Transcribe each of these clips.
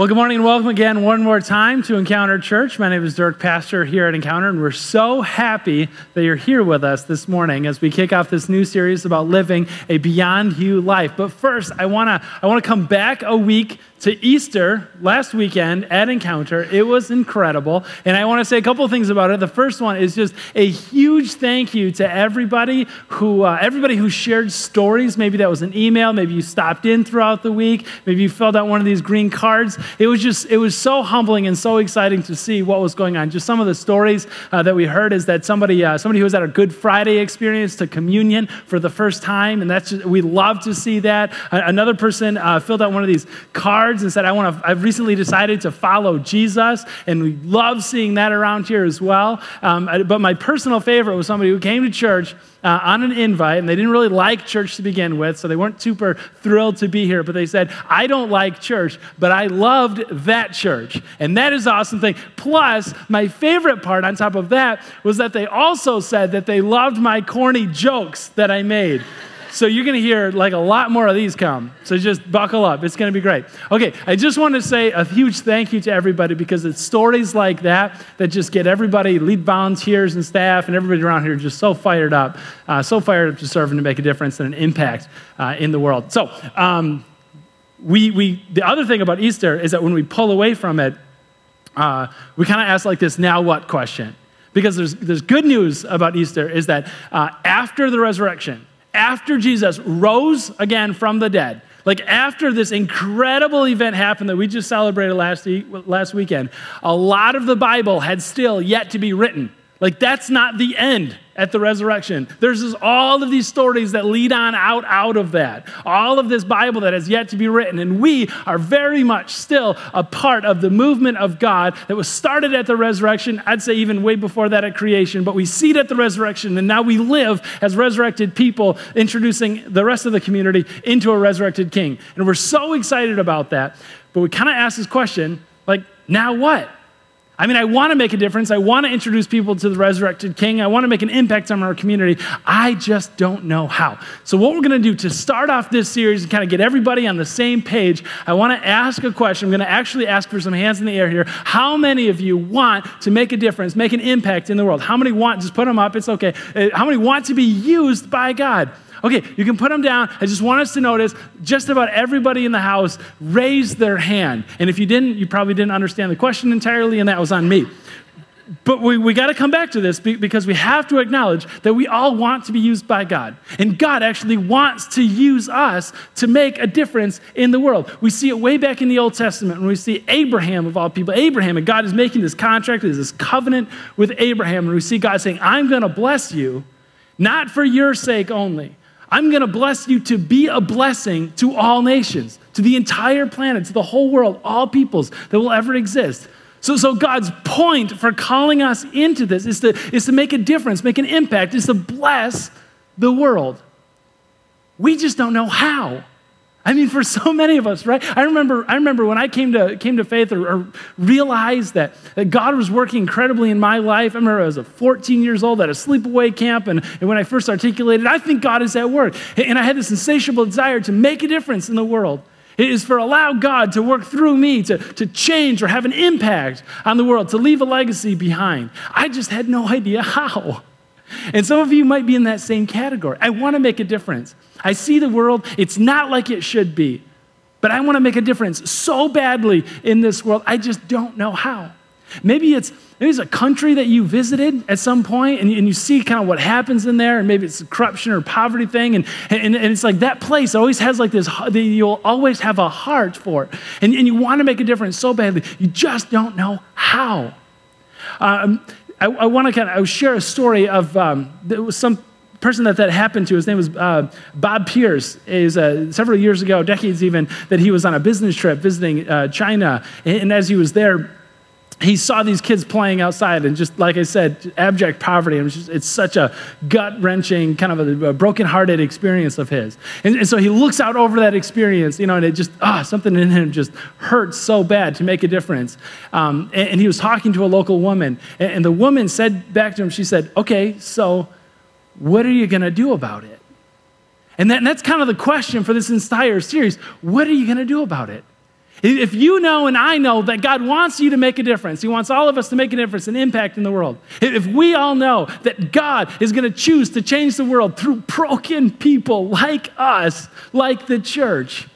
Well, good morning and welcome again one more time to Encounter Church. My name is Dirk, pastor here at Encounter, and we're so happy that you're here with us this morning as we kick off this new series about living a beyond you life. But first, I want to I want to come back a week to Easter last weekend at Encounter. It was incredible. And I want to say a couple things about it. The first one is just a huge thank you to everybody who, uh, everybody who shared stories. Maybe that was an email. Maybe you stopped in throughout the week. Maybe you filled out one of these green cards. It was just, it was so humbling and so exciting to see what was going on. Just some of the stories uh, that we heard is that somebody, uh, somebody who was at a Good Friday experience to communion for the first time. And that's just, we love to see that. Another person uh, filled out one of these cards cards and said, I want to, I've recently decided to follow Jesus. And we love seeing that around here as well. Um, but my personal favorite was somebody who came to church uh, on an invite, and they didn't really like church to begin with, so they weren't super thrilled to be here. But they said, I don't like church, but I loved that church. And that is awesome thing. Plus, my favorite part on top of that was that they also said that they loved my corny jokes that I made. So you're going to hear like a lot more of these come. So just buckle up. It's going to be great. Okay, I just want to say a huge thank you to everybody because it's stories like that that just get everybody, lead volunteers and staff, and everybody around here just so fired up, uh, so fired up to serve and to make a difference and an impact uh, in the world. So, um, we, we, the other thing about Easter is that when we pull away from it, uh, we kind of ask like this now what question. Because there's, there's good news about Easter is that uh, after the resurrection, after Jesus rose again from the dead, like after this incredible event happened that we just celebrated last, last weekend, a lot of the Bible had still yet to be written. Like that's not the end at the resurrection. There's just all of these stories that lead on out out of that. All of this Bible that has yet to be written and we are very much still a part of the movement of God that was started at the resurrection. I'd say even way before that at creation, but we see it at the resurrection and now we live as resurrected people introducing the rest of the community into a resurrected king. And we're so excited about that. But we kind of ask this question, like now what? I mean, I want to make a difference. I want to introduce people to the resurrected King. I want to make an impact on our community. I just don't know how. So, what we're going to do to start off this series and kind of get everybody on the same page, I want to ask a question. I'm going to actually ask for some hands in the air here. How many of you want to make a difference, make an impact in the world? How many want, just put them up, it's okay. Uh, how many want to be used by God? Okay, you can put them down. I just want us to notice just about everybody in the house raised their hand. And if you didn't, you probably didn't understand the question entirely, and that was on me. But we, we got to come back to this because we have to acknowledge that we all want to be used by God. And God actually wants to use us to make a difference in the world. We see it way back in the Old Testament when we see Abraham, of all people, Abraham, and God is making this contract, this covenant with Abraham. And we see God saying, I'm going to bless you, not for your sake only, I'm going to bless you to be a blessing to all nations, to the entire planet, to the whole world, all peoples that will ever exist. So, so God's point for calling us into this is to, is to make a difference, make an impact, is to bless the world. We just don't know how. I mean, for so many of us, right? I remember, I remember when I came to, came to faith or, or, realized that, that God was working incredibly in my life. I remember I was a 14 years old at a sleepaway camp, and, and when I first articulated, I think God is at work. And I had this insatiable desire to make a difference in the world. It is for allow God to work through me to, to change or have an impact on the world, to leave a legacy behind. I just had no idea how. And some of you might be in that same category. I want to make a difference. I see the world, it's not like it should be, but I want to make a difference so badly in this world, I just don't know how. Maybe it's maybe it's a country that you visited at some point and, and you see kind of what happens in there, and maybe it's a corruption or poverty thing, and, and, and it's like that place always has like this, you'll always have a heart for it. And, and you want to make a difference so badly, you just don't know how. Um, I, I want to kind of share a story of um, there was some person that that happened to, his name was uh, Bob Pierce, is uh, several years ago, decades even, that he was on a business trip visiting uh, China. And, as he was there, he saw these kids playing outside, and just like I said, abject poverty. It's, just, it's such a gut wrenching, kind of a, a broken-hearted experience of his. And, and, so he looks out over that experience, you know, and it just ah, something in him just hurts so bad to make a difference. Um, and, and, he was talking to a local woman, and, and the woman said back to him, she said, "Okay, so what are you going to do about it?" And, that, and that's kind of the question for this entire series. What are you going to do about it? If you know and I know that God wants you to make a difference, He wants all of us to make a difference and impact in the world. If we all know that God is going to choose to change the world through broken people like us, like the church,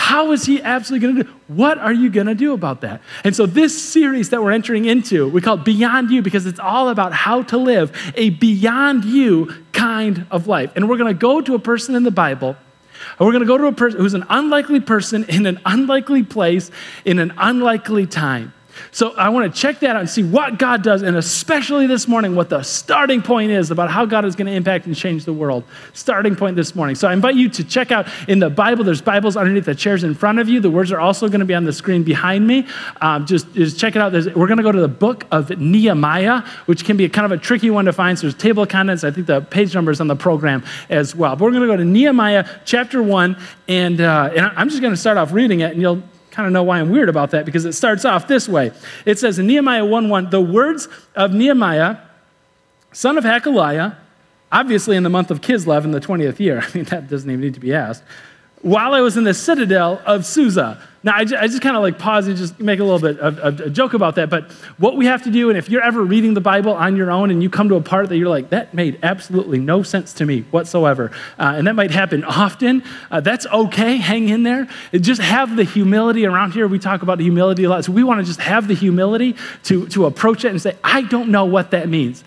how is he absolutely going to do? What are you going to do about that? And so, this series that we're entering into, we call it Beyond You because it's all about how to live a beyond you kind of life. And we're going to go to a person in the Bible, and we're going to go to a person who's an unlikely person in an unlikely place in an unlikely time. So I want to check that out and see what God does, and especially this morning, what the starting point is about how God is going to impact and change the world. Starting point this morning. So I invite you to check out in the Bible. There's Bibles underneath the chairs in front of you. The words are also going to be on the screen behind me. Um, just, just check it out. There's, we're going to go to the book of Nehemiah, which can be kind of a tricky one to find. So there's table of contents. I think the page number is on the program as well. But we're going to go to Nehemiah chapter one, and, uh, and I'm just going to start off reading it, and you'll kind of know why I'm weird about that because it starts off this way. It says in Nehemiah 1 1, the words of Nehemiah, son of Hakaliah, obviously in the month of Kislev in the 20th year. I mean, that doesn't even need to be asked while I was in the citadel of Susa. Now, I just, just kind of like pause and just make a little bit of, of, a joke about that. But what we have to do, and if you're ever reading the Bible on your own and you come to a part that you're like, that made absolutely no sense to me whatsoever, uh, and that might happen often, uh, that's okay. Hang in there. Just have the humility around here. We talk about humility a lot. So we want to just have the humility to, to approach it and say, I don't know what that means.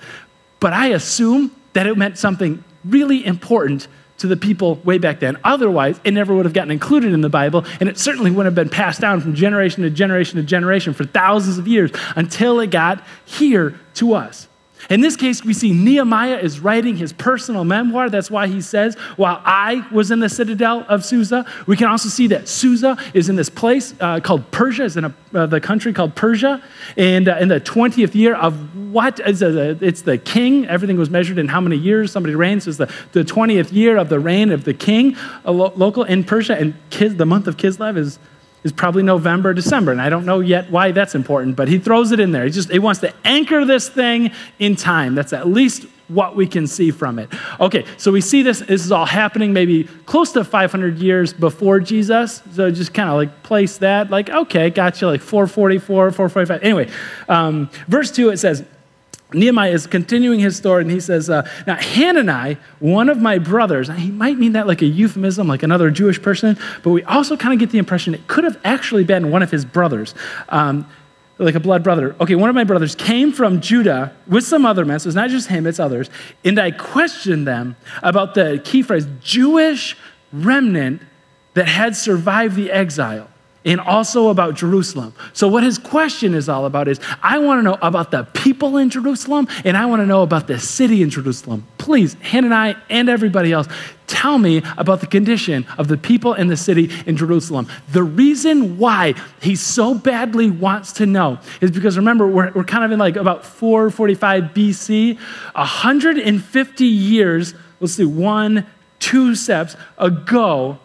But I assume that it meant something really important to the people way back then. Otherwise, it never would have gotten included in the Bible, and it certainly wouldn't have been passed down from generation to generation to generation for thousands of years until it got here to us. In this case, we see Nehemiah is writing his personal memoir. That's why he says, While I was in the citadel of Susa, we can also see that Susa is in this place uh, called Persia, is in a, uh, the country called Persia. And uh, in the 20th year of what? Is a, it's the king. Everything was measured in how many years somebody reigns. So it's the, the 20th year of the reign of the king, lo- local in Persia. And Kis, the month of Kislev is is probably November, December. And I don't know yet why that's important, but he throws it in there. He just he wants to anchor this thing in time. That's at least what we can see from it. Okay, so we see this, this is all happening maybe close to 500 years before Jesus. So just kind of like place that, like, okay, gotcha, like 444, 445. Anyway, um, verse 2, it says, Nehemiah is continuing his story, and he says, uh, Now, Hanani, one of my brothers, he might mean that like a euphemism, like another Jewish person, but we also kind of get the impression it could have actually been one of his brothers, um, like a blood brother. Okay, one of my brothers came from Judah with some other men, so it's not just him, it's others, and I questioned them about the key phrase Jewish remnant that had survived the exile and also about Jerusalem. So, what his question is all about is I want to know about the people in Jerusalem and I want to know about the city in Jerusalem. Please, Hanani and I and everybody else, tell me about the condition of the people in the city in Jerusalem. The reason why he so badly wants to know is because remember, we're, we're kind of in like about 445 BC, 150 years, let's see, one, two steps ago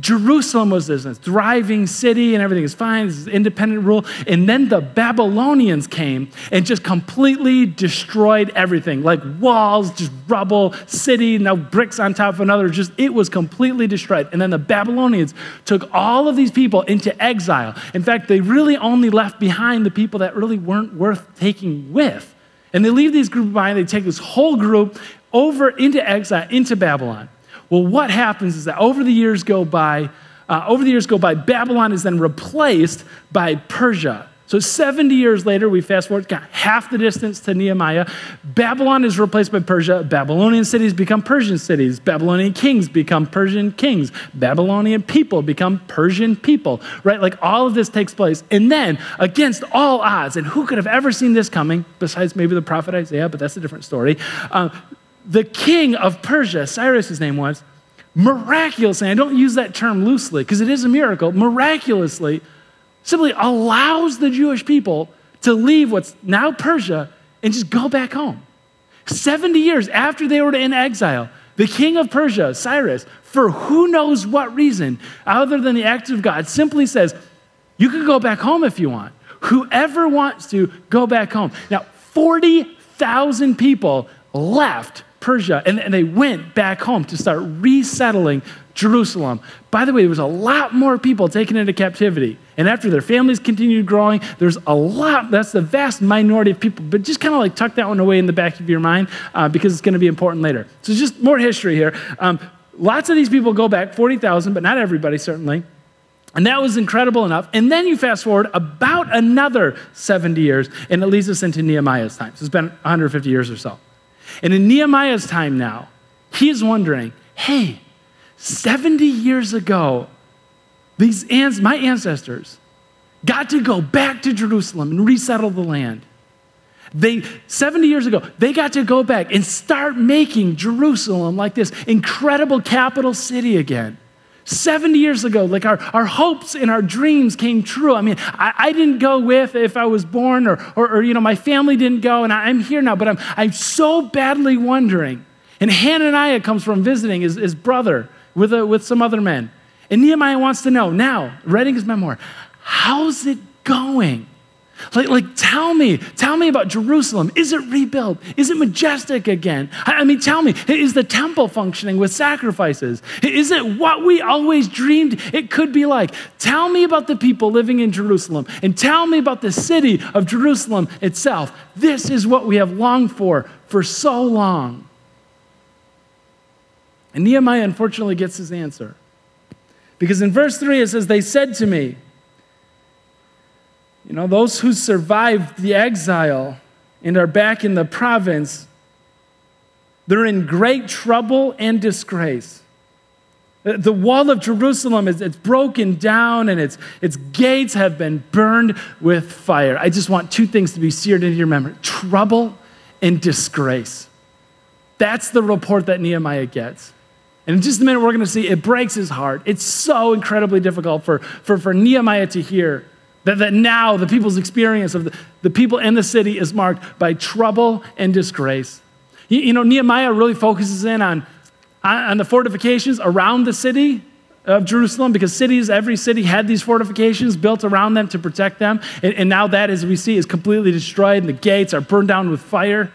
Jerusalem was this thriving city and everything is fine, this is independent rule. And then the Babylonians came and just completely destroyed everything like walls, just rubble, city, now bricks on top of another. Just it was completely destroyed. And then the Babylonians took all of these people into exile. In fact, they really only left behind the people that really weren't worth taking with. And they leave these groups behind, they take this whole group over into exile, into Babylon. Well, what happens is that over the years go by, uh, over the years go by, Babylon is then replaced by Persia. So 70 years later, we fast forward, got half the distance to Nehemiah. Babylon is replaced by Persia. Babylonian cities become Persian cities. Babylonian kings become Persian kings. Babylonian people become Persian people, right? Like all of this takes place. And then, against all odds, and who could have ever seen this coming, besides maybe the prophet Isaiah, but that's a different story. Uh, the king of Persia, Cyrus, his name was, miraculously, I don't use that term loosely because it is a miracle, miraculously simply allows the Jewish people to leave what's now Persia and just go back home. 70 years after they were in exile, the king of Persia, Cyrus, for who knows what reason, other than the act of God, simply says, You can go back home if you want. Whoever wants to, go back home. Now, 40,000 people left Persia, and, and they went back home to start resettling Jerusalem. By the way, there was a lot more people taken into captivity. And after their families continued growing, there's a lot, that's the vast minority of people. But just kind of like tuck that one away in the back of your mind uh, because it's going to be important later. So just more history here. Um, lots of these people go back, 40,000, but not everybody, certainly. And that was incredible enough. And then you fast forward about another 70 years, and it leads us into Nehemiah's time. So it's been 150 years or so. And in Nehemiah's time now, he's wondering, hey, 70 years ago, these ants, my ancestors, got to go back to Jerusalem and resettle the land. They 70 years ago, they got to go back and start making Jerusalem like this incredible capital city again. 70 years ago, like our, our hopes and our dreams came true. I mean, I, I didn't go with if I was born or, or, or, you know, my family didn't go and I, am here now, but I'm, I'm so badly wondering. And Hananiah comes from visiting his, his brother with, a, with some other men. And Nehemiah wants to know now, writing his memoir, how's it going? Like, like, tell me, tell me about Jerusalem. Is it rebuilt? Is it majestic again? I mean, tell me, is the temple functioning with sacrifices? Is it what we always dreamed it could be like? Tell me about the people living in Jerusalem and tell me about the city of Jerusalem itself. This is what we have longed for for so long. And Nehemiah unfortunately gets his answer. Because in verse 3 it says, They said to me, you know, those who survived the exile and are back in the province, they're in great trouble and disgrace. The wall of Jerusalem is it's broken down and its, its gates have been burned with fire. I just want two things to be seared into your memory trouble and disgrace. That's the report that Nehemiah gets. And in just a minute, we're going to see it breaks his heart. It's so incredibly difficult for, for, for Nehemiah to hear that, that now the people's experience of the, the people in the city is marked by trouble and disgrace. You, you know, Nehemiah really focuses in on, on the fortifications around the city of Jerusalem because cities, every city had these fortifications built around them to protect them. And, and, now that, as we see, is completely destroyed and the gates are burned down with fire.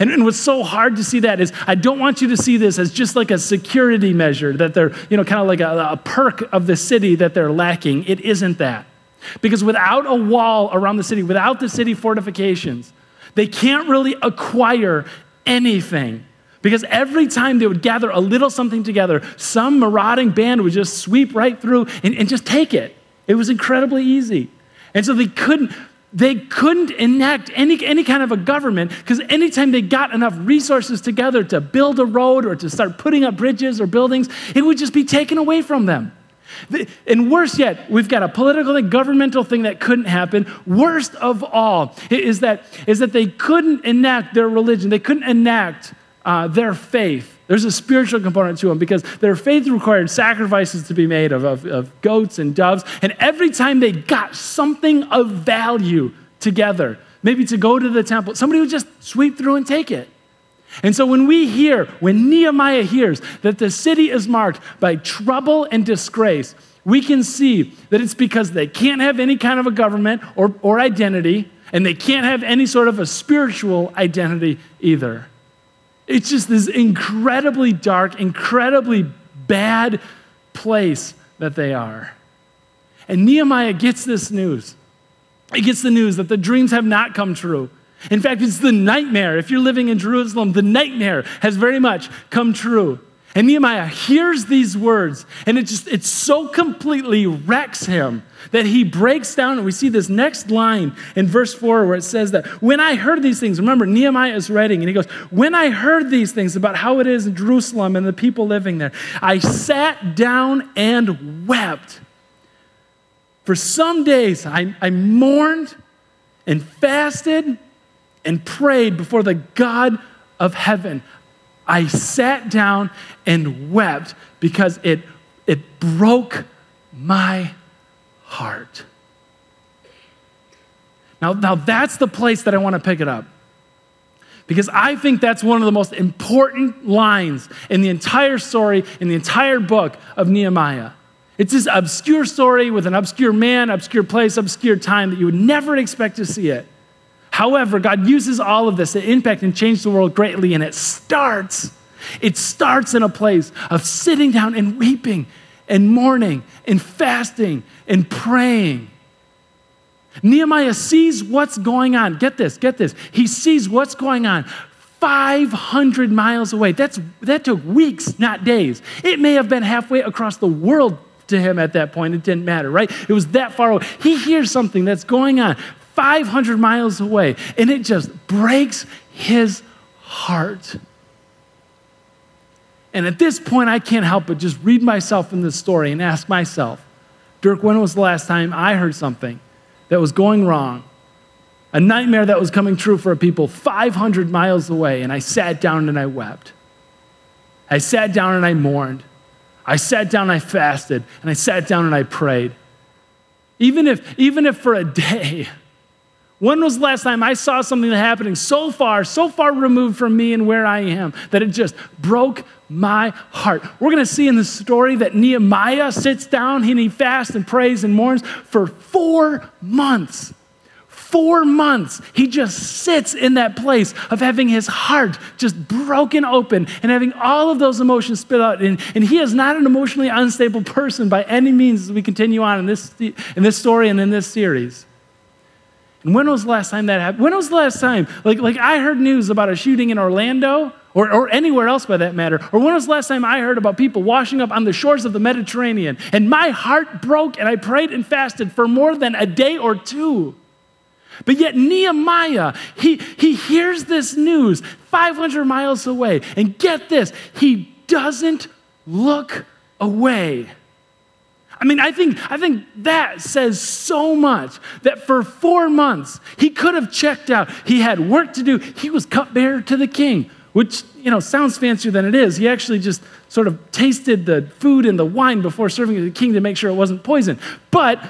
And, and, what's so hard to see that is I don't want you to see this as just like a security measure that they're, you know, kind of like a, a perk of the city that they're lacking. It isn't that. Because without a wall around the city, without the city fortifications, they can't really acquire anything. Because every time they would gather a little something together, some marauding band would just sweep right through and, and just take it. It was incredibly easy. And so they couldn't, they couldn't enact any, any kind of a government because anytime they got enough resources together to build a road or to start putting up bridges or buildings, it would just be taken away from them. And worse yet, we've got a political and governmental thing that couldn't happen. Worst of all is that, is that they couldn't enact their religion, they couldn't enact uh, their faith. There's a spiritual component to them because their faith required sacrifices to be made of, of, of goats and doves. And every time they got something of value together, maybe to go to the temple, somebody would just sweep through and take it. And so when we hear, when Nehemiah hears that the city is marked by trouble and disgrace, we can see that it's because they can't have any kind of a government or, or identity, and they can't have any sort of a spiritual identity either. It's just this incredibly dark, incredibly bad place that they are. And Nehemiah gets this news. He gets the news that the dreams have not come true in fact, it's the nightmare. If you're living in Jerusalem, the nightmare has very much come true. And Nehemiah hears these words, and it just it so completely wrecks him that he breaks down. And we see this next line in verse 4 where it says that when I heard these things, remember, Nehemiah is writing, and he goes, When I heard these things about how it is in Jerusalem and the people living there, I sat down and wept. For some days I, I mourned and fasted and prayed before the God of heaven. I sat down and wept because it, it broke my heart. Now, now, that's the place that I want to pick it up. Because I think that's one of the most important lines in the entire story, in the entire book of Nehemiah. It's this obscure story with an obscure man, obscure place, obscure time that you would never expect to see it. However, God uses all of this to impact and change the world greatly, and it starts. It starts in a place of sitting down and weeping and mourning and fasting and praying. Nehemiah sees what's going on. Get this, get this. He sees what's going on 500 miles away. That's, that took weeks, not days. It may have been halfway across the world to him at that point. It didn't matter, right? It was that far away. He hears something that's going on 500 miles away, and it just breaks his heart. And at this point, I can't help but just read myself in this story and ask myself, Dirk, when was the last time I heard something that was going wrong? A nightmare that was coming true for a people 500 miles away, and I sat down and I wept. I sat down and I mourned. I sat down and I fasted, and I sat down and I prayed. Even if, even if for a day, when was the last time I saw something happening so far, so far removed from me and where I am, that it just broke my heart? We're going to see in the story that Nehemiah sits down and he fasts and prays and mourns for four months. Four months, he just sits in that place of having his heart just broken open and having all of those emotions spit out. And, and he is not an emotionally unstable person by any means as we continue on in this, in this story and in this series. And when was the last time that happened? When was the last time? Like, like I heard news about a shooting in Orlando or, or anywhere else by that matter. Or when was the last time I heard about people washing up on the shores of the Mediterranean? And my heart broke and I prayed and fasted for more than a day or two. But yet, Nehemiah, he, he hears this news 500 miles away. And get this, he doesn't look away. I mean, I think, I think that says so much that for four months, he could have checked out. He had work to do. He was cupbearer to the king, which, you know, sounds fancier than it is. He actually just sort of tasted the food and the wine before serving to the king to make sure it wasn't poison. But,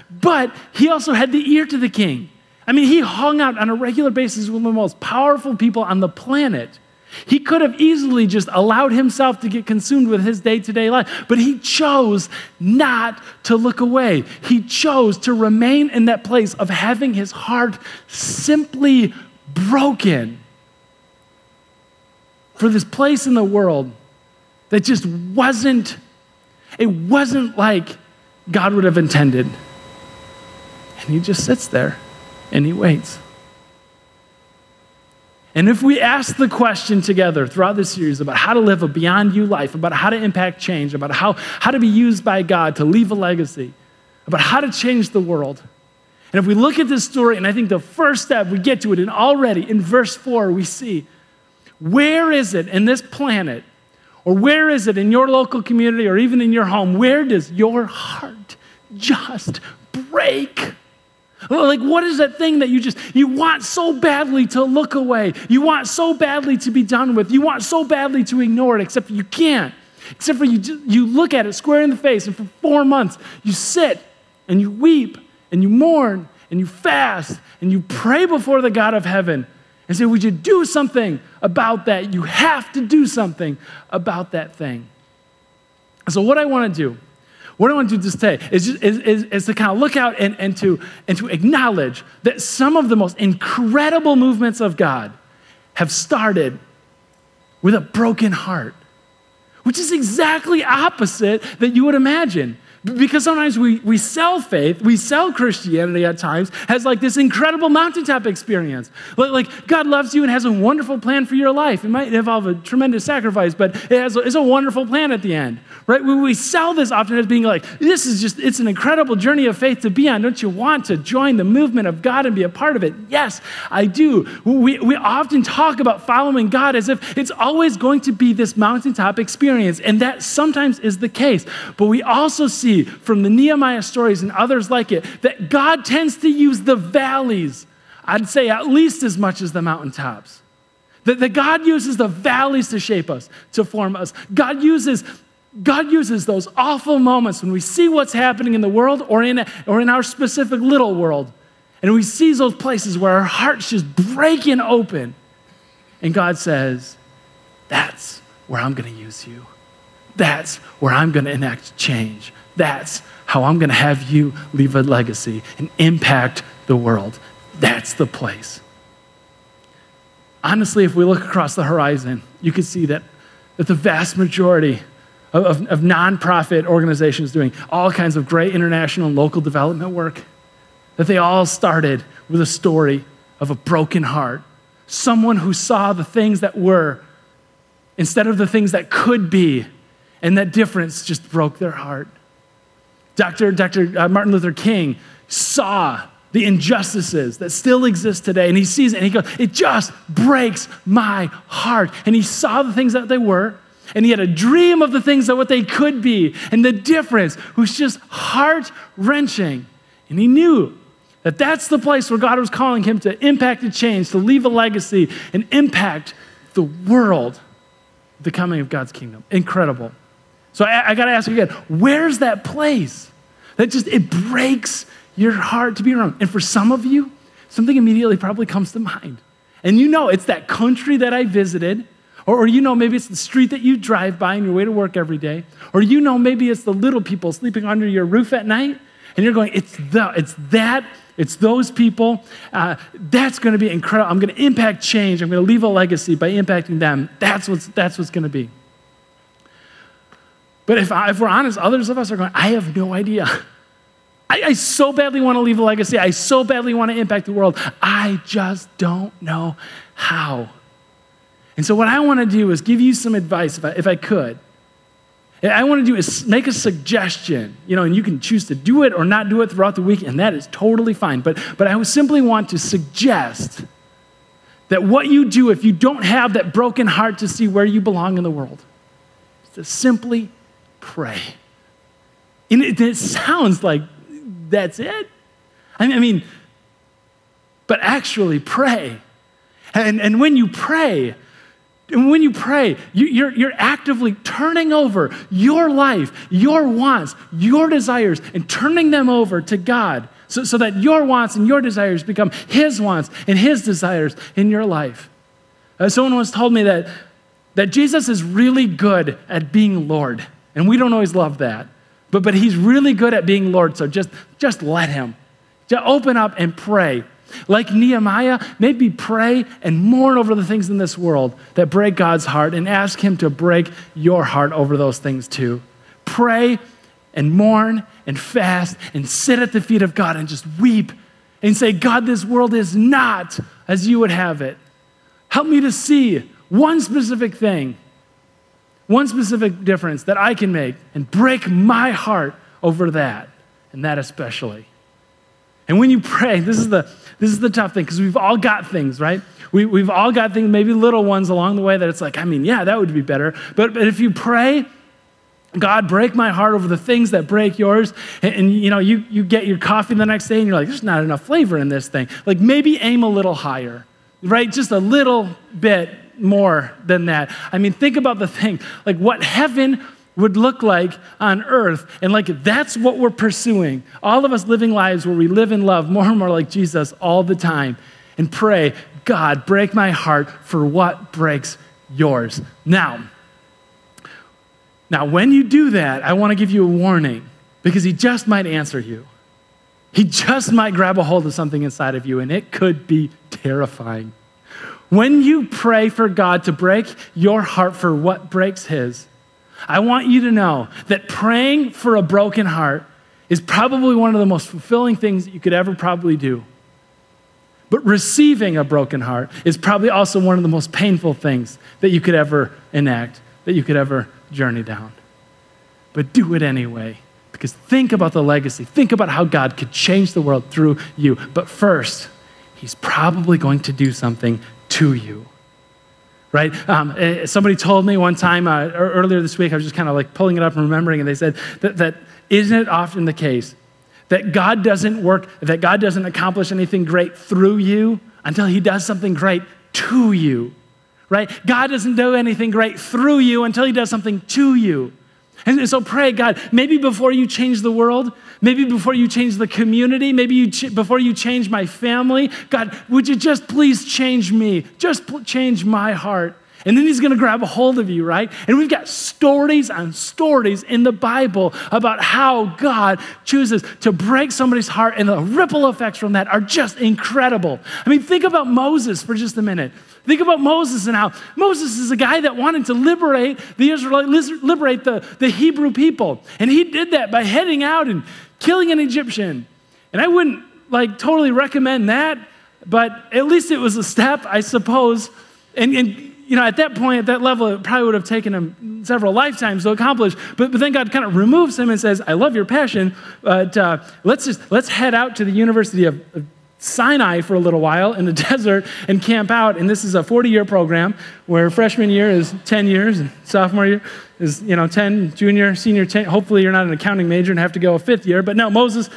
but he also had the ear to the king. I mean, he hung out on a regular basis with one of the most powerful people on the planet. He could have easily just allowed himself to get consumed with his day to day life, but he chose not to look away. He chose to remain in that place of having his heart simply broken for this place in the world that just wasn't, it wasn't like God would have intended. And he just sits there and he waits. And if we ask the question together throughout this series about how to live a beyond you life, about how to impact change, about how, how to be used by God to leave a legacy, about how to change the world, and if we look at this story, and I think the first step we get to it, and already in verse 4, we see where is it in this planet, or where is it in your local community, or even in your home, where does your heart just break? Like, what is that thing that you just, you want so badly to look away? You want so badly to be done with? You want so badly to ignore it, except you can't. Except for you, you look at it square in the face, and for four months, you sit and you weep and you mourn and you fast and you pray before the God of heaven and say, Would you do something about that? You have to do something about that thing. So, what I want to do what I want to do today is, just, is, is, is, to kind of look out and, and, to, and to acknowledge that some of the most incredible movements of God have started with a broken heart, which is exactly opposite that you would imagine. Because sometimes we, we sell faith, we sell Christianity at times as like this incredible mountaintop experience. Like, like, God loves you and has a wonderful plan for your life. It might involve a tremendous sacrifice, but it has it's a wonderful plan at the end, right? We, we sell this often as being like, this is just, it's an incredible journey of faith to be on. Don't you want to join the movement of God and be a part of it? Yes, I do. We, we often talk about following God as if it's always going to be this mountaintop experience, and that sometimes is the case. But we also see see from the Nehemiah stories and others like it that God tends to use the valleys, I'd say at least as much as the mountaintops. That, that God uses the valleys to shape us, to form us. God uses God uses those awful moments when we see what's happening in the world or in, or in our specific little world, and we see those places where our hearts just breaking open. And God says, That's where I'm going to use you. That's where I'm going to enact change. That's how I'm going to have you leave a legacy and impact the world. That's the place. honestly, if we look across the horizon, you can see that, that the vast majority of, of, of nonprofit organizations doing all kinds of great international and local development work, that they all started with a story of a broken heart. Someone who saw the things that were instead of the things that could be, and that difference just broke their heart. Dr. Dr. Uh, Martin Luther King saw the injustices that still exist today, and he sees it and he goes, It just breaks my heart. And he saw the things that they were, and he had a dream of the things that what they could be, and the difference was just heart wrenching. And he knew that that's the place where God was calling him to impact a change, to leave a legacy and impact the world, the coming of God's kingdom. Incredible. So I, I got to ask you again where's that place that just it breaks your heart to be around? And for some of you, something immediately probably comes to mind. And you know it's that country that I visited, or, or you know maybe it's the street that you drive by on your way to work every day, or you know maybe it's the little people sleeping under your roof at night, and you're going, it's the, it's that it's those people. Uh, that's going to be incredible. I'm going to impact change. I'm going to leave a legacy by impacting them. That's what's, that's what's going to be. But if, I, if we're honest, others of us are going, I have no idea. I, I so badly want to leave a legacy. I so badly want to impact the world. I just don't know how. And so, what I want to do is give you some advice, if I, if I could. I want to do is make a suggestion, you know, and you can choose to do it or not do it throughout the week, and that is totally fine. But, but I simply want to suggest that what you do if you don't have that broken heart to see where you belong in the world is to simply pray. And it, it sounds like that's it. I mean, I mean, but actually pray. And, and when you pray, and when you pray, you, you're, you're actively turning over your life, your wants, your desires, and turning them over to God so, so that your wants and your desires become His wants and His desires in your life. Uh, someone once told me that, that Jesus is really good at being Lord, and we don't always love that. But, but he's really good at being Lord, so just, just let him. Just open up and pray. Like Nehemiah, maybe pray and mourn over the things in this world that break God's heart and ask Him to break your heart over those things too. Pray and mourn and fast and sit at the feet of God and just weep and say, God, this world is not as you would have it. Help me to see one specific thing, one specific difference that I can make and break my heart over that, and that especially. And when you pray, this is the, this is the tough thing because we've all got things, right? We, we've all got things, maybe little ones along the way that it's like, I mean, yeah, that would be better. But, but if you pray, God, break my heart over the things that break yours. And, and, you know, you, you get your coffee the next day and you're like, there's not enough flavor in this thing. Like maybe aim a little higher, right? Just a little bit more than that. I mean, think about the thing, like what heaven would look like on earth. And like that's what we're pursuing. All of us living lives where we live in love more and more like Jesus all the time and pray, God, break my heart for what breaks yours. Now, now when you do that, I want to give you a warning because he just might answer you. He just might grab a hold of something inside of you and it could be terrifying. When you pray for God to break your heart for what breaks his, I want you to know that praying for a broken heart is probably one of the most fulfilling things that you could ever probably do. But receiving a broken heart is probably also one of the most painful things that you could ever enact, that you could ever journey down. But do it anyway, because think about the legacy. Think about how God could change the world through you. But first, He's probably going to do something to you right? Um, eh, somebody told me one time uh, earlier this week, I was just kind of like pulling it up and remembering, and they said that, that isn't it often the case that God doesn't work, that God doesn't accomplish anything great through you until he does something great to you, right? God doesn't do anything great through you until he does something to you. And so pray, God, maybe before you change the world, maybe before you change the community, maybe you ch- before you change my family, God, would you just please change me? Just pl- change my heart. And then he's going to grab a hold of you, right? And we've got stories on stories in the Bible about how God chooses to break somebody's heart, and the ripple effects from that are just incredible. I mean, think about Moses for just a minute. Think about Moses and how Moses is a guy that wanted to liberate the Israelites, liberate the, the Hebrew people. And he did that by heading out and killing an Egyptian. And I wouldn't like totally recommend that, but at least it was a step, I suppose. And, and you know, at that point, at that level, it probably would have taken him several lifetimes to accomplish. But, but then God kind of removes him and says, I love your passion, but uh, let's just, let's head out to the University of, of Sinai for a little while in the desert and camp out. And this is a 40 year program where freshman year is 10 years and sophomore year is, you know, 10, junior, senior 10. Hopefully you're not an accounting major and have to go a fifth year. But no, Moses,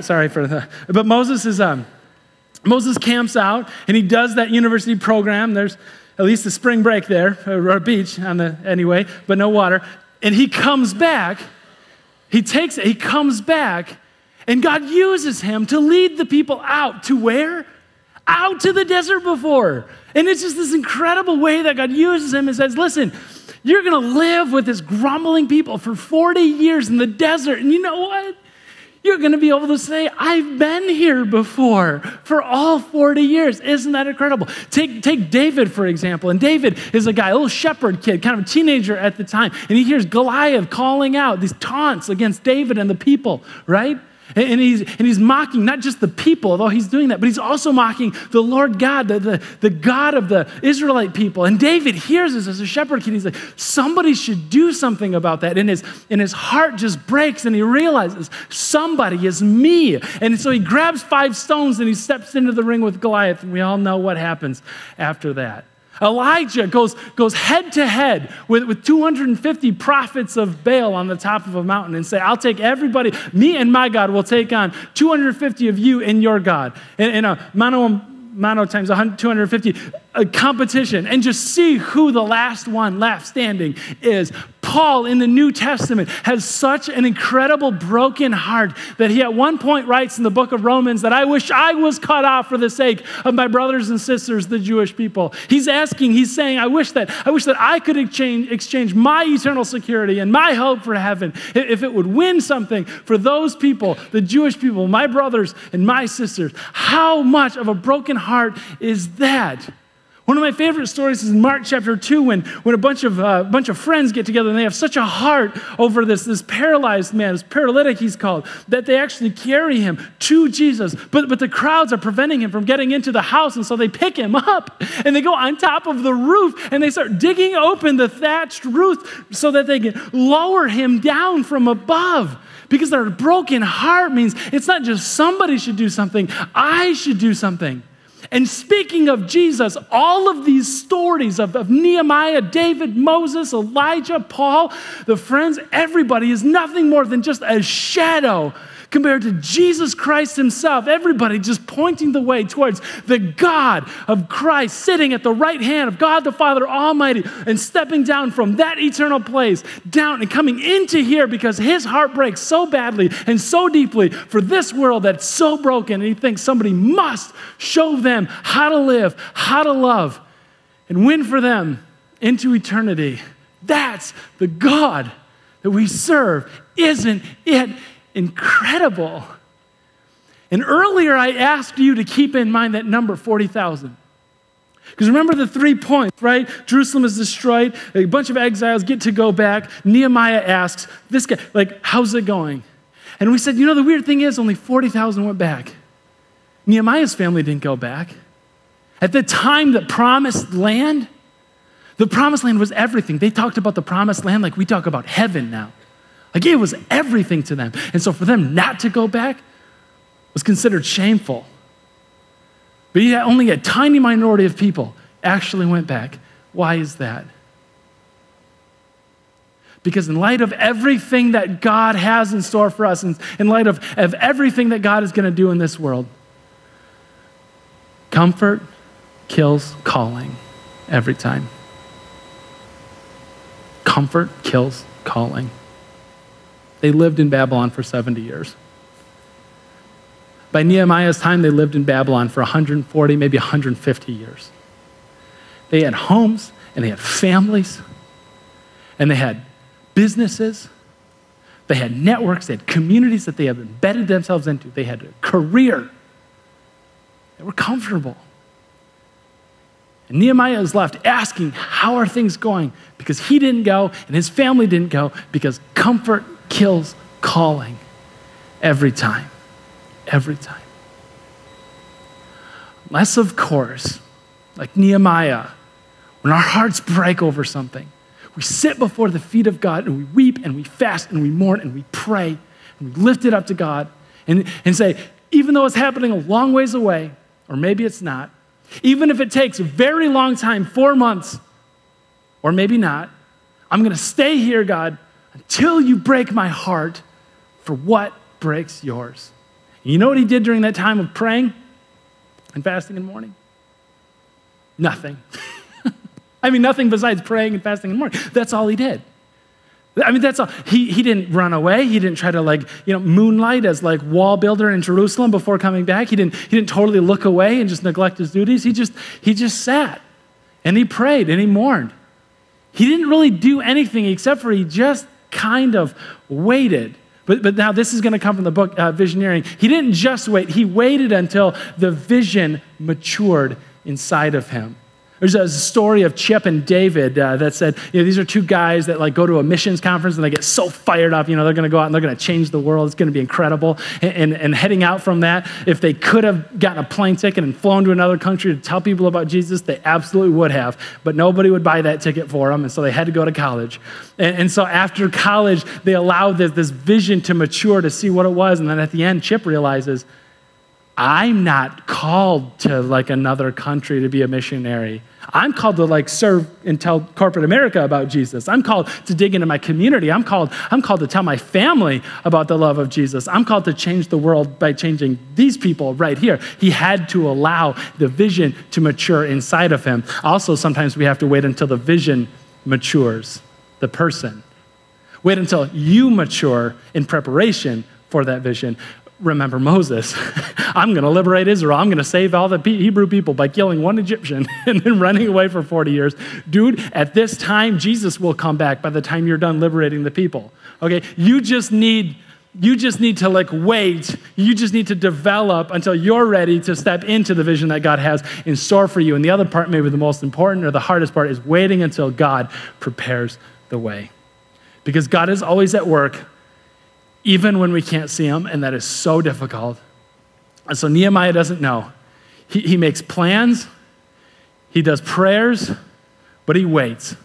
sorry for the, but Moses is, um, Moses camps out and he does that university program. There's at least the spring break there, or a beach on the, anyway, but no water. And he comes back. He takes it, he comes back, and God uses him to lead the people out to where? Out to the desert before. And it's just this incredible way that God uses him and says, listen, you're to live with this grumbling people for 40 years in the desert. And you know what? You're going to be able to say, I've been here before for all 40 years. Isn't that incredible? Take, take David, for example. And David is a guy, a little shepherd kid, kind of a teenager at the time. And he hears Goliath calling out these taunts against David and the people, right? And he's, and he's mocking not just the people, although he's doing that, but he's also mocking the Lord God, the, the, the God of the Israelite people. And David hears this as a shepherd kid. He's like, somebody should do something about that. And his, and his heart just breaks and he realizes somebody is me. And so he grabs five stones and he steps into the ring with Goliath. And we all know what happens after that. Elijah goes, goes head to head with, with 250 prophets of Baal on the top of a mountain and say, I'll take everybody, me and my God will take on 250 of you and your God. Uh, In, a mono, mono times 250 a competition and just see who the last one left standing is. Paul in the New Testament has such an incredible broken heart that he at one point writes in the book of Romans that I wish I was cut off for the sake of my brothers and sisters, the Jewish people. He's asking, he's saying, I wish that I wish that I could exchange, exchange my eternal security and my hope for heaven if it would win something for those people, the Jewish people, my brothers and my sisters. How much of a broken heart is that? One of my favorite stories is in Mark chapter 2 when, when a bunch of, uh, bunch of friends get together and they have such a heart over this, this paralyzed man, this paralytic he's called, that they actually carry him to Jesus. But, but the crowds are preventing him from getting into the house, and so they pick him up and they go on top of the roof and they start digging open the thatched roof so that they can lower him down from above because their broken heart means it's not just somebody should do something, I should do something. And speaking of Jesus, all of these stories of, of, Nehemiah, David, Moses, Elijah, Paul, the friends, everybody is nothing more than just a shadow compared to Jesus Christ himself. Everybody just pointing the way towards the God of Christ sitting at the right hand of God the Father Almighty and stepping down from that eternal place down and coming into here because his heart breaks so badly and so deeply for this world that's so broken. And he thinks somebody must show them how to live, how to love, and win for them into eternity. That's the God that we serve. Isn't it incredible. And earlier, I asked you to keep in mind that number 40,000. Because remember the three points, right? Jerusalem is destroyed, a bunch of exiles get to go back. Nehemiah asks, This guy, like, how's it going? And we said, You know, the weird thing is, only 40,000 went back. Nehemiah's family didn't go back. At the time, the promised land, the promised land was everything. They talked about the promised land like we talk about heaven now. Like it was everything to them. And so for them not to go back was considered shameful. But yet only a tiny minority of people actually went back. Why is that? Because, in light of everything that God has in store for us, and in light of, of everything that God is going to do in this world, comfort kills calling every time. Comfort kills calling. They lived in Babylon for 70 years. By Nehemiah's time, they lived in Babylon for 140, maybe 150 years. They had homes and they had families, and they had businesses, they had networks, they had communities that they had embedded themselves into, they had a career. They were comfortable. And Nehemiah is left asking, How are things going? Because he didn't go and his family didn't go because comfort kills calling every time. Every time. Unless, of course, like Nehemiah, when our hearts break over something, we sit before the feet of God and we weep and we fast and we mourn and we pray and we lift it up to God and, and say, even though it's happening a long ways away, or maybe it's not, even if it takes a very long time, four months, or maybe not, I'm going to stay here, God, until you break my heart for what breaks yours. And you know what he did during that time of praying and fasting and mourning? Nothing. I mean, nothing besides praying and fasting and mourning. That's all he did. I mean, that's all. He, he didn't run away. He didn't try to like, you know, moonlight as like wall builder in Jerusalem before coming back. He didn't, he didn't totally look away and just neglect his duties. He just, he just sat and he prayed and he mourned. He didn't really do anything except for he just kind of waited. But, but now this is going to come from the book uh, Visioneering. He didn't just wait, he waited until the vision matured inside of him. There's a story of Chip and David uh, that said, you know, these are two guys that like go to a missions conference and they get so fired up, you know, they're going to go out and they're going to change the world. It's going to be incredible. And, and, and, heading out from that, if they could have gotten a plane ticket and flown to another country to tell people about Jesus, they absolutely would have. But nobody would buy that ticket for them. And so they had to go to college. And, and so after college, they allowed this, this vision to mature to see what it was. And then at the end, Chip realizes, I'm not called to like another country to be a missionary. I'm called to like serve and tell corporate America about Jesus. I'm called to dig into my community. I'm called, I'm called to tell my family about the love of Jesus. I'm called to change the world by changing these people right here. He had to allow the vision to mature inside of him. Also, sometimes we have to wait until the vision matures, the person. Wait until you mature in preparation for that vision remember Moses. I'm going to liberate Israel. I'm going to save all the Hebrew people by killing one Egyptian and then running away for 40 years. Dude, at this time, Jesus will come back by the time you're done liberating the people. Okay? You just need. You just need to like wait. You just need to develop until you're ready to step into the vision that God has in store for you. And the other part, maybe the most important or the hardest part, is waiting until God prepares the way. Because God is always at work even when we can't see him, and that is so difficult. And so Nehemiah doesn't know. He, he makes plans, he does prayers, but he waits.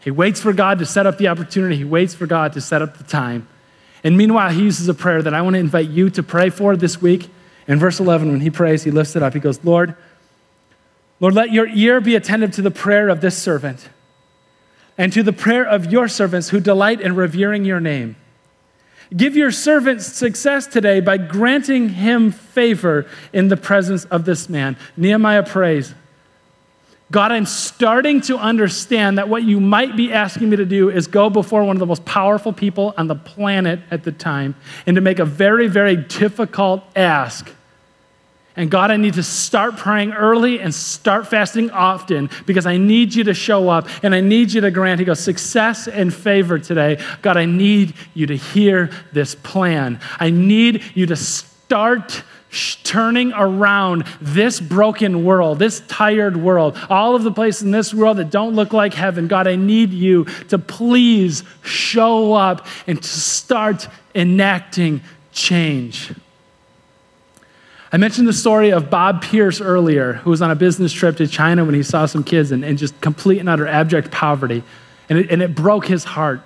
He waits for God to set up the opportunity, he waits for God to set up the time. And meanwhile, he uses a prayer that I want to invite you to pray for this week. In verse 11, when he prays, he lifts it up. He goes, Lord, Lord, let your ear be attentive to the prayer of this servant and to the prayer of your servants who delight in revering your name. Give your servant success today by granting him favor in the presence of this man. Nehemiah prays, God, I'm starting to understand that what you might be asking me to do is go before one of the most powerful people on the planet at the time and to make a very, very difficult ask and God, I need to start praying early and start fasting often because I need you to show up and I need you to grant, he goes, success and favor today. God, I need you to hear this plan. I need you to start turning around this broken world, this tired world, all of the places in this world that don't look like heaven. God, I need you to please show up and to start enacting change. I mentioned the story of Bob Pierce earlier, who was on a business trip to China when he saw some kids in, in just complete and utter abject poverty. And it, and it broke his heart.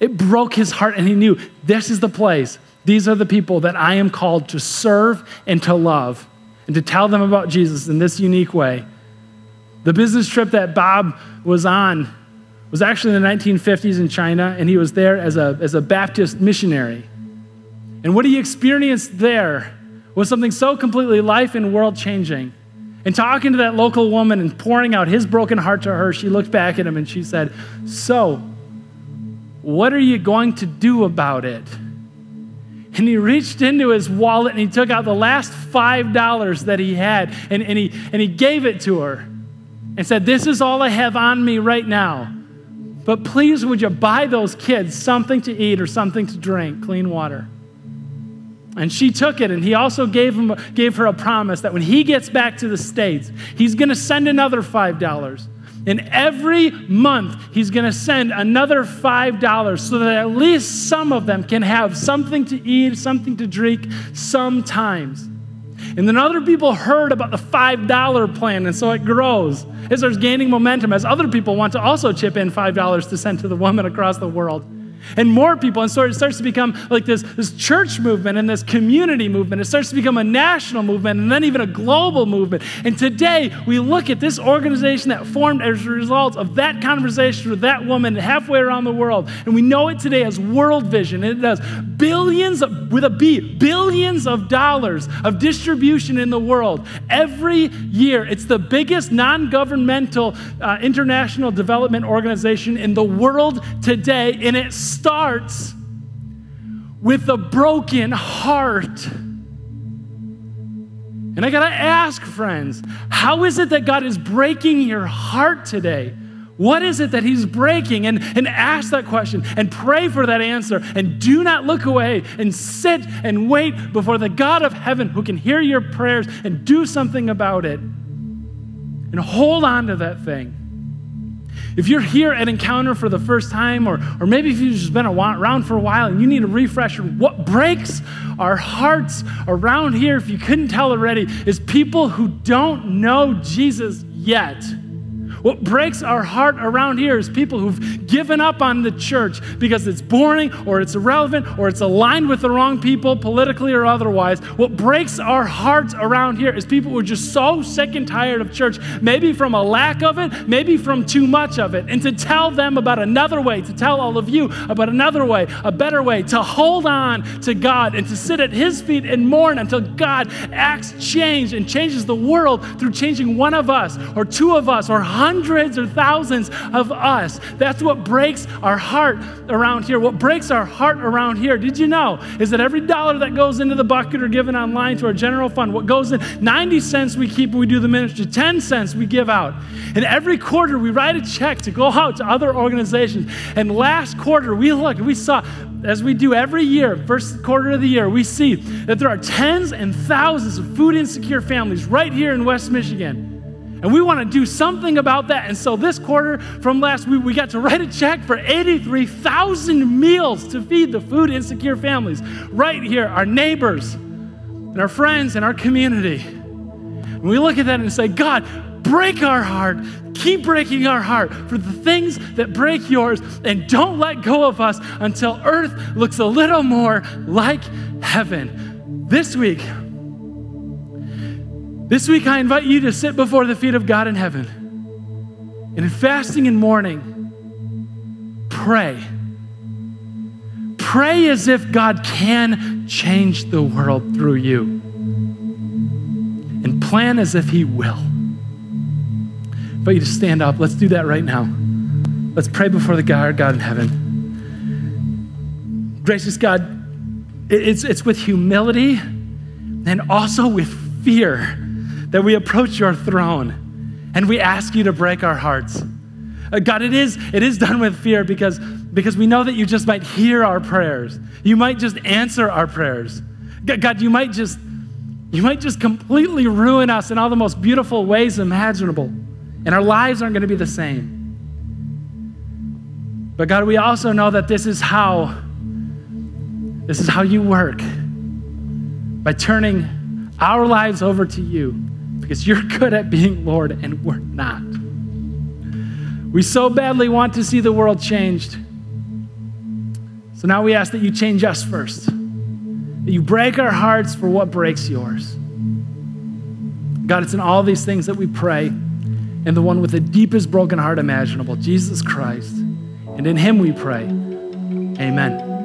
It broke his heart, and he knew this is the place. These are the people that I am called to serve and to love and to tell them about Jesus in this unique way. The business trip that Bob was on was actually in the 1950s in China, and he was there as a, as a Baptist missionary. And what he experienced there was something so completely life and world changing. And talking to that local woman and pouring out his broken heart to her, she looked back at him and she said, So, what are you going to do about it? And he reached into his wallet and he took out the last $5 that he had and, and, he, and he gave it to her. and said, This is all I have on me right now. But please, would you buy those kids something to eat or something to drink, clean water? And she took it, and he also gave, him, gave her a promise that when he gets back to the States, he's going to send another $5. And every month, he's going to send another $5 so that at least some of them can have something to eat, something to drink sometimes. And then other people heard about the $5 plan, and so it grows. It starts gaining momentum as other people want to also chip in $5 to send to the woman across the world and more people. And so it starts to become like this, this church movement and this community movement. It starts to become a national movement and then even a global movement. And today we look at this organization that formed as a result of that conversation with that woman halfway around the world. And we know it today as World Vision. It does billions, of, with a B, billions of dollars of distribution in the world every year. It's the biggest non governmental uh, international development organization in the world today. And it's starts with a broken heart. And I gotta ask, friends, how is it that God is breaking your heart today? What is it that He's breaking? And, and ask that question and pray for that answer. And do not look away and sit and wait before the God of heaven who can hear your prayers and do something about it. And hold on to that thing. If you're here at Encounter for the first time, or, or maybe if you've just been around for a while and you need a refresher, what breaks our hearts around here, if you couldn't tell already, is people who don't know Jesus yet. What breaks our heart around here is people who've given up on the church because it's boring or it's irrelevant or it's aligned with the wrong people politically or otherwise. What breaks our hearts around here is people who are just so sick and tired of church, maybe from a lack of it, maybe from too much of it. And to tell them about another way, to tell all of you about another way, a better way, to hold on to God and to sit at His feet and mourn until God acts change and changes the world through changing one of us or two of us or hundreds hundreds or thousands of us. That's what breaks our heart around here. What breaks our heart around here, did you know, is that every dollar that goes into the bucket or given online to our general fund, what goes in, 90 cents we keep we do the ministry, 10 cents we give out. And every quarter we write a check to go out to other organizations. And last quarter we looked, we saw as we do every year, first quarter of the year, we see that there are tens and thousands of food insecure families right here in West Michigan. And we want to do something about that. And so this quarter from last week, we got to write a check for 83,000 meals to feed the food insecure families right here, our neighbors and our friends and our community. And we look at that and say, God, break our heart. Keep breaking our heart for the things that break yours, and don't let go of us until earth looks a little more like heaven. This week, this week, I invite you to sit before the feet of God in heaven. And in fasting and mourning, pray. Pray as if God can change the world through you. And plan as if He will. I invite you to stand up. Let's do that right now. Let's pray before the God, God in heaven. Gracious God, it's, it's with humility and also with fear that we approach your throne and we ask you to break our hearts. Uh, God, it is, it is done with fear because, because we know that you just might hear our prayers. You might just answer our prayers. God, you might just, you might just completely ruin us in all the most beautiful ways imaginable. And our lives aren't going to be the same. But God, we also know that this is how, this is how you work. By turning our lives over to you because you're good at being Lord and we're not. We so badly want to see the world changed. So now we ask that you change us first, that you break our hearts for what breaks yours. God, it's in all these things that we pray, and the one with the deepest broken heart imaginable, Jesus Christ. And in him we pray. Amen.